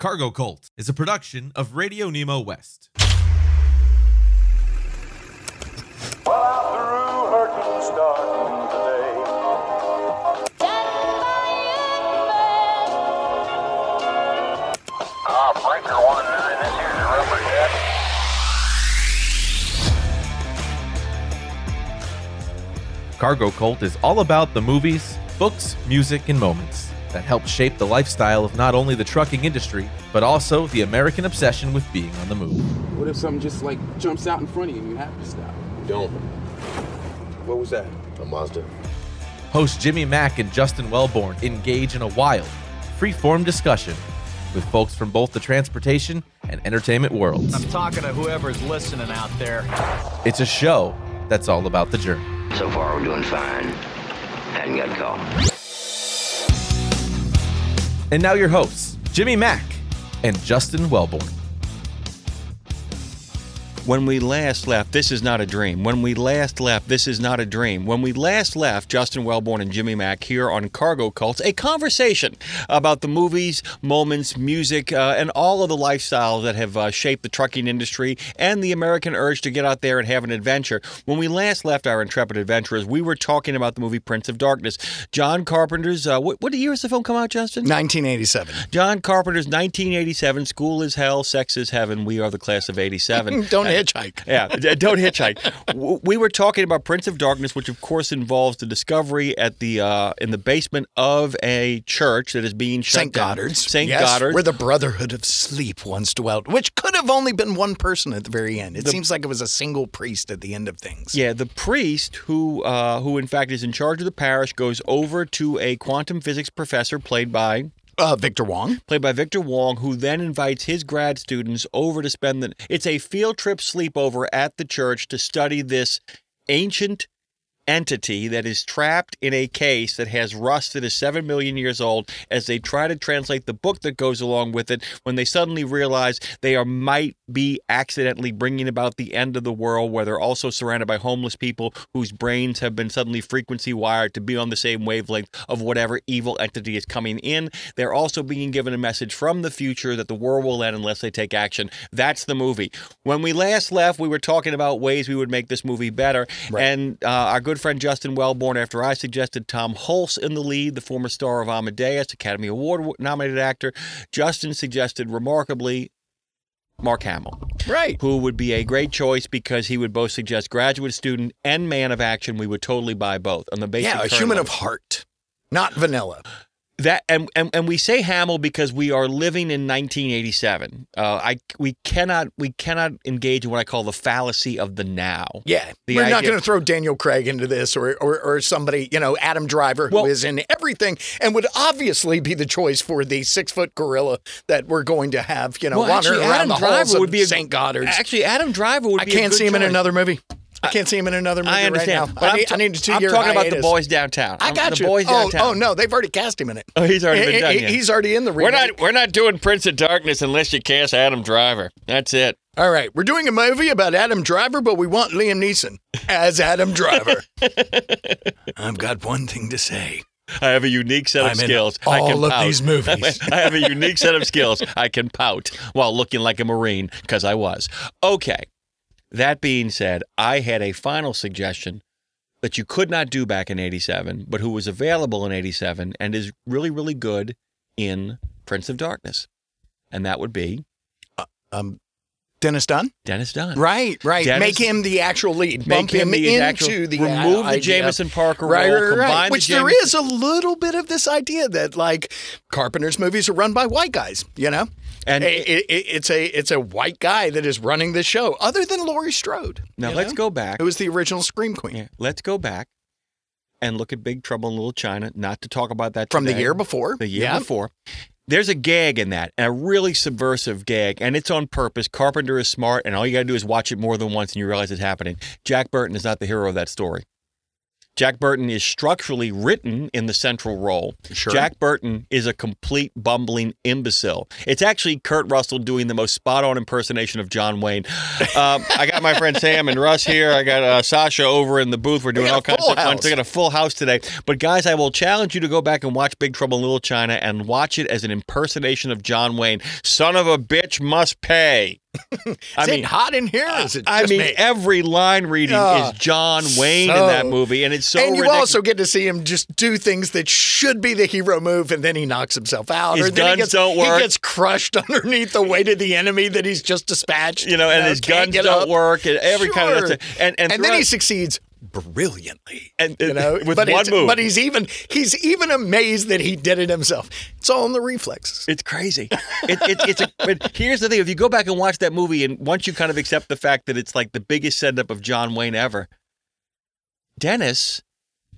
Cargo Cult is a production of Radio Nemo West. Cargo Cult is all about the movies, books, music, and moments that helped shape the lifestyle of not only the trucking industry, but also the American obsession with being on the move. What if something just like jumps out in front of you and you have to stop? Don't. What was that? A Mazda. Hosts Jimmy Mack and Justin Wellborn engage in a wild, free-form discussion with folks from both the transportation and entertainment worlds. I'm talking to whoever's listening out there. It's a show that's all about the journey. So far, we're doing fine. Hadn't got a call. And now your hosts, Jimmy Mack and Justin Wellborn. When we last left, this is not a dream. When we last left, this is not a dream. When we last left, Justin Wellborn and Jimmy Mack here on Cargo Cults, a conversation about the movies, moments, music, uh, and all of the lifestyles that have uh, shaped the trucking industry and the American urge to get out there and have an adventure. When we last left our intrepid adventurers, we were talking about the movie Prince of Darkness. John Carpenter's, uh, what, what year does the film come out, Justin? 1987. John Carpenter's 1987, School is Hell, Sex is Heaven, We Are the Class of 87. Don't hitchhike. Yeah, don't hitchhike. We were talking about Prince of Darkness, which of course involves the discovery at the uh, in the basement of a church that is being shut St. down. Godard's. St. Yes, Godard's. Where the Brotherhood of Sleep once dwelt, which could have only been one person at the very end. It seems like it was a single priest at the end of things. yeah, the priest who uh, who in fact is in charge of the parish goes over to a quantum physics professor played by Uh, Victor Wong. played by Victor Wong, who then invites his grad students over to spend the. It's a field trip sleepover at the church to study this ancient entity that is trapped in a case that has rust that is seven million years old. As they try to translate the book that goes along with it, when they suddenly realize they are might be accidentally bringing about the end of the world, where they're also surrounded by homeless people whose brains have been suddenly frequency wired to be on the same wavelength of whatever evil entity is coming in. They're also being given a message from the future that the world will end unless they take action. That's the movie. When we last left, we were talking about ways we would make this movie better. And uh, our good friend Justin Wellborn, after I suggested Tom Hulce in the lead, the former star of Amadeus, Academy Award nominated actor, Justin suggested remarkably Mark Hamill Right. who would be a great choice because he would both suggest graduate student and man of action. We would totally buy both on the basic. Yeah, a human level. of heart, not vanilla. That, and, and and we say Hamill because we are living in 1987. Uh, I we cannot we cannot engage in what I call the fallacy of the now. Yeah, The we're not going to throw Daniel Craig into this, or, or or somebody, you know, Adam Driver, who Well- is in everything and would obviously be the choice for the six foot gorilla that we're going to have, you know, Well, actually, around Adam the halls Driver of would be a- St. Godard's. Actually, Adam Driver would. I be a can't see him in another movie. I can't see him in another movie I understand, right now. but I, need, I need a two I'm year talking about the hiatus. boys downtown. I I'm- got the you. boys oh, oh downtown. oh no, they've already cast him in it. Oh, he's already been He- done. he- yeah. He's already in the We're remake. not we're not doing Prince of Darkness unless you cast Adam Driver. That's it. All right, we're doing a movie about Adam Driver, but we want Liam Neeson as Adam Driver. I've got one thing to say. I have a unique set of I'm in skills. I can all of pout. these movies. I have a unique set of skills. I can pout while looking like a Marine because I was. Okay. That being said, I had a final suggestion that you could not do back in 87, but who was available in 87 and is really, really good in Prince of Darkness. And that would be Um, Dennis Dun? Dennis Dun. Right, right. Dennis- Make him the actual lead. Make Bump him, the into actual- the remove uh, the. Jameson Parker right, role, right, right. combine the Which there is a little bit of this idea that like Carpenter's movies are run by white guys. You know, And- it, it, it's a it's a white guy that is running the show, other than Laurie Strode. Now let's know? go back. It was the original Scream Queen Yeah, let's go back and look at Big Trouble in Little China. Not to talk about that from the year before? The year Yeah. before. There's a gag in that, a really subversive gag, and it's on purpose. Carpenter is smart, and all you got to do is watch it more than once, and you realize it's happening. Jack Burton is not the hero of that story. Jack Burton is structurally written in the central role. Sure. Jack Burton is a complete bumbling imbecile. It's actually Kurt Russell doing the most spot on impersonation of John Wayne. Um, I got my friend Sam and Russ here. I got uh, Sasha over in the booth. We're doing got all kinds of fun. I got a full house today. But guys, I will challenge you to go back and watch Big Trouble in Little China and watch it as an impersonation of John Wayne. Son of a bitch must pay. I it hot in here? Is it I mean, me? every line reading Ah, is John Wayne in that movie, and it's so and you ridiculous. also get to see him just do things that should be the hero move, and then he knocks himself out. His or then he guns gets, don't work. He gets crushed underneath the weight of the enemy that he's just dispatched. you know, and his guns don't up. work, and every kind of Sure. And and, and then he succeeds brilliantly. And- you uh, know, with but one move. But he's even he's even amazed that he did it himself. It's all in the reflexes. It's crazy. It, it, it's a, but here's the thing: if you go back and watch that movie, and once you kind of accept the fact that it's like the biggest send up of John Wayne ever, Dennis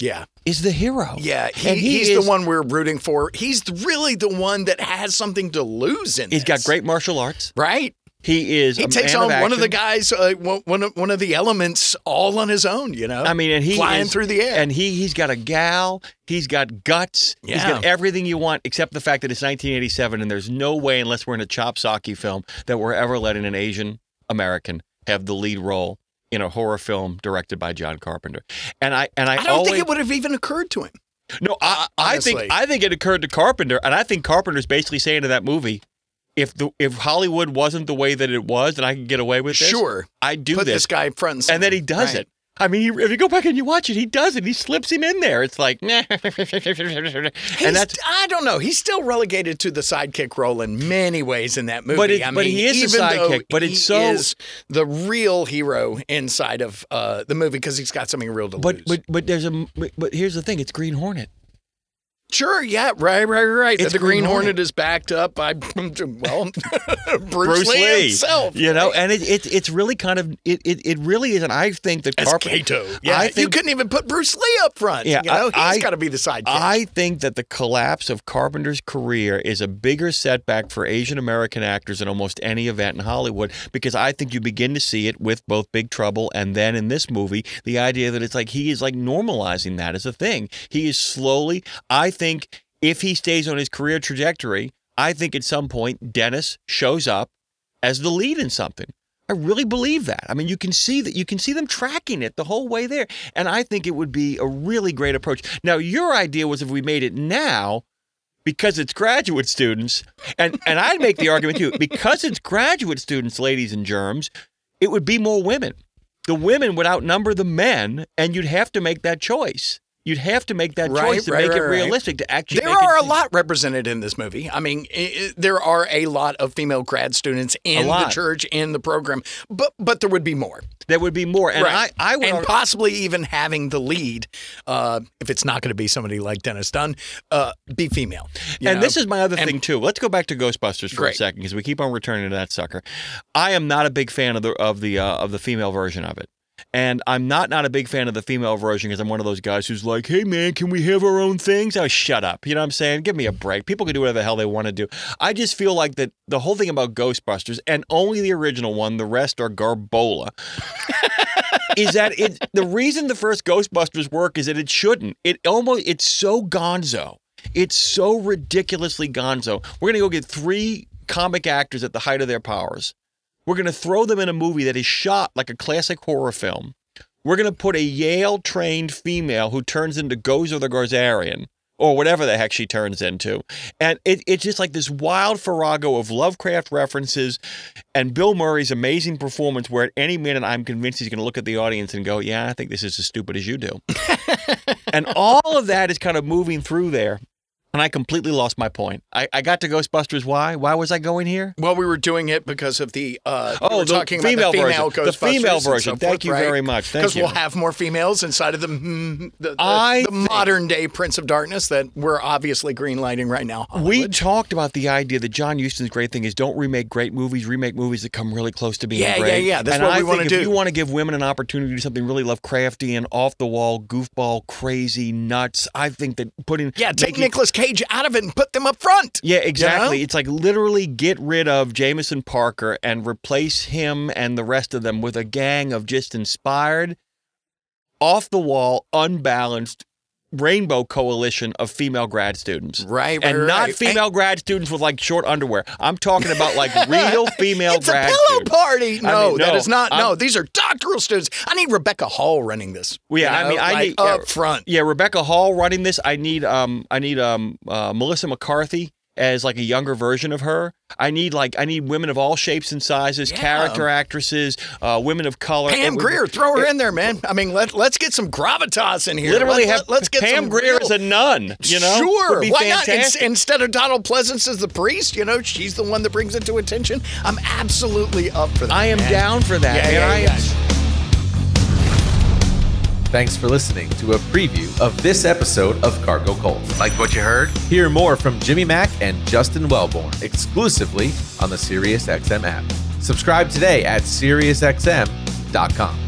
Yeah, is the hero. yeah. He, and he he's is, the one we're rooting for. He's really the one that has something to lose in. This. He's got great martial arts. right. He is. He takes on one of the guys, uh, one one of, one of the elements, all on his own. You know. I mean, and he flying is- through the air. and he he's got a gal. He's got guts. He's got everything you want, except the fact that it's 1987, and there's no way, unless we're in a chop socky film, that we're ever letting an Asian American have the lead role in a horror film directed by John Carpenter. And I and I, I don't always, think it would have even occurred to him. No, I, I think. I think it occurred to Carpenter, and I think Carpenter's basically saying to that movie. If the if Hollywood wasn't the way that it was, and I could get away with this, Sure. I'd do Put this. this guy front and center. and then he does Right. it. I mean, he, if you go back and you watch it, he does it. He slips him in there. It's like, and He's- that's I don't know. He's still relegated to the sidekick role in many ways in that movie. But it- I but mean, he is a even though sidekick, but it's he so- is the real hero inside of uh, the movie because he's got something real to but lose. but but there's a but, but here's the thing. It's Green Hornet. Sure, yeah, right, right, right. It's the Green Green Hornet. Hornet. is backed up by well, Bruce, Bruce Lee, Lee, himself. you know, and it, it it's really kind of it it, it really is, and I think that as Carpenter. Kato. Yeah, I you couldn't even put Bruce Lee up front. Yeah, you know, I- he's got to be the sidekick. I think that the collapse of Carpenter's career is a bigger setback for Asian American actors than almost any event in Hollywood because I think you begin to see it with both Big Trouble and then in this movie, the idea that it's like he is like normalizing that as a thing. He is slowly, I think, if he stays on his career trajectory, I think at some point Dennis shows up as the lead in something. I really believe that. I mean, you can see that you can see them tracking it the whole way there, and I think it would be a really great approach. Now, your idea was if we made it now, because it's graduate students, and and I'd make the argument too, because it's graduate students, ladies and germs, it would be more women. The women would outnumber the men, and you'd have to make that choice. You'd have to make that Right, choice to right, make it right, right. realistic to actually. There make it are a lot represented in this movie. I mean, i i there are a lot of female grad students in the church in the program, but but there would be more. There would be more, and. I, I would. and argue- possibly even having the lead, uh, if it's not going to be somebody like Dennis Dun, uh, be female. and know? this is my other And- thing too. Let's go back to Ghostbusters for a second because we keep on returning to that sucker. I am not a big fan of the of the uh, of the female version of it. And I'm not not a big fan of the female version because I'm one of those guys who's like, "Hey man, can we have our own things?" Oh, shut up. You know what I'm saying? Give me a break. People can do whatever the hell they want to do. I just feel like that the whole thing about Ghostbusters and only the original one, the rest are garbola. is that it the reason the first Ghostbusters work is that it shouldn't. It almost it's so gonzo. It's so ridiculously gonzo. We're gonna go get three comic actors at the height of their powers. We're gonna throw them in a movie that is shot like a classic horror film. We're gonna put a Yale trained female who turns into Gozer the Gozerian. Or whatever the heck she turns into. And it, it's just like this wild farrago of Lovecraft references and Bill Murray's amazing performance, where at any minute I'm convinced he's going to look at the audience and go, Yeah, I think this is as stupid as you do. and all of that is kind of moving through there. And I completely lost my point. I, I got to Ghostbusters. Why? Why was I going here? Well, we were doing it because of the uh, Oh, were the talking female about the female version. The female and so version. Thank forth, you right? very much. Thank you. Because we'll have more females inside of the mm, the, the, I the think- modern day Prince of Darkness that we're obviously greenlighting right now. We talked about the idea that John Huston's great thing is don't remake great movies, remake movies that come really close to being Yeah, yeah, great. yeah. That's and what I we wanna do. If you want to give women an opportunity to do something really Lovecraftian, off the wall, goofball, crazy, nuts, I think that putting yeah, take making- Nicolas Out of it and put them up front. Yeah, exactly. You know? It's like literally get rid of Jameson Parker and replace him and the rest of them with a gang of just inspired, off the wall, unbalanced rainbow coalition of female grad students. Right, right, And not right. female grad students with like short underwear. I'm talking about like real female It's a grad pillow students. party. No, mean, no, is not. no, I'm- these are doctoral students. I need Rebecca Hall running this. Yeah, you I mean, I like need yeah, up front. Yeah, Rebecca Hall running this. I need um, I need um, uh, Melissa McCarthy as like a younger version of her. I need like I need women of all shapes and sizes, Yeah. character actresses, uh, women of color. Pam Grier, throw her in there, man. I mean, let let's get some gravitas in here. Literally let, have let, us get Pam Grier real- as a nun. You know, sure. Why not? fantastic. Ins- instead of Donald Pleasence as the priest, you know, she's the one that brings it to attention. I'm absolutely up for that. I am man. down for that. Yeah, man. yeah, I am. Thanks for listening to a preview of this episode of Cargo Cult. Like what you heard? Hear more from Jimmy Mack and Justin Wellborn exclusively on the SiriusXM app. Subscribe today at SiriusXM.com.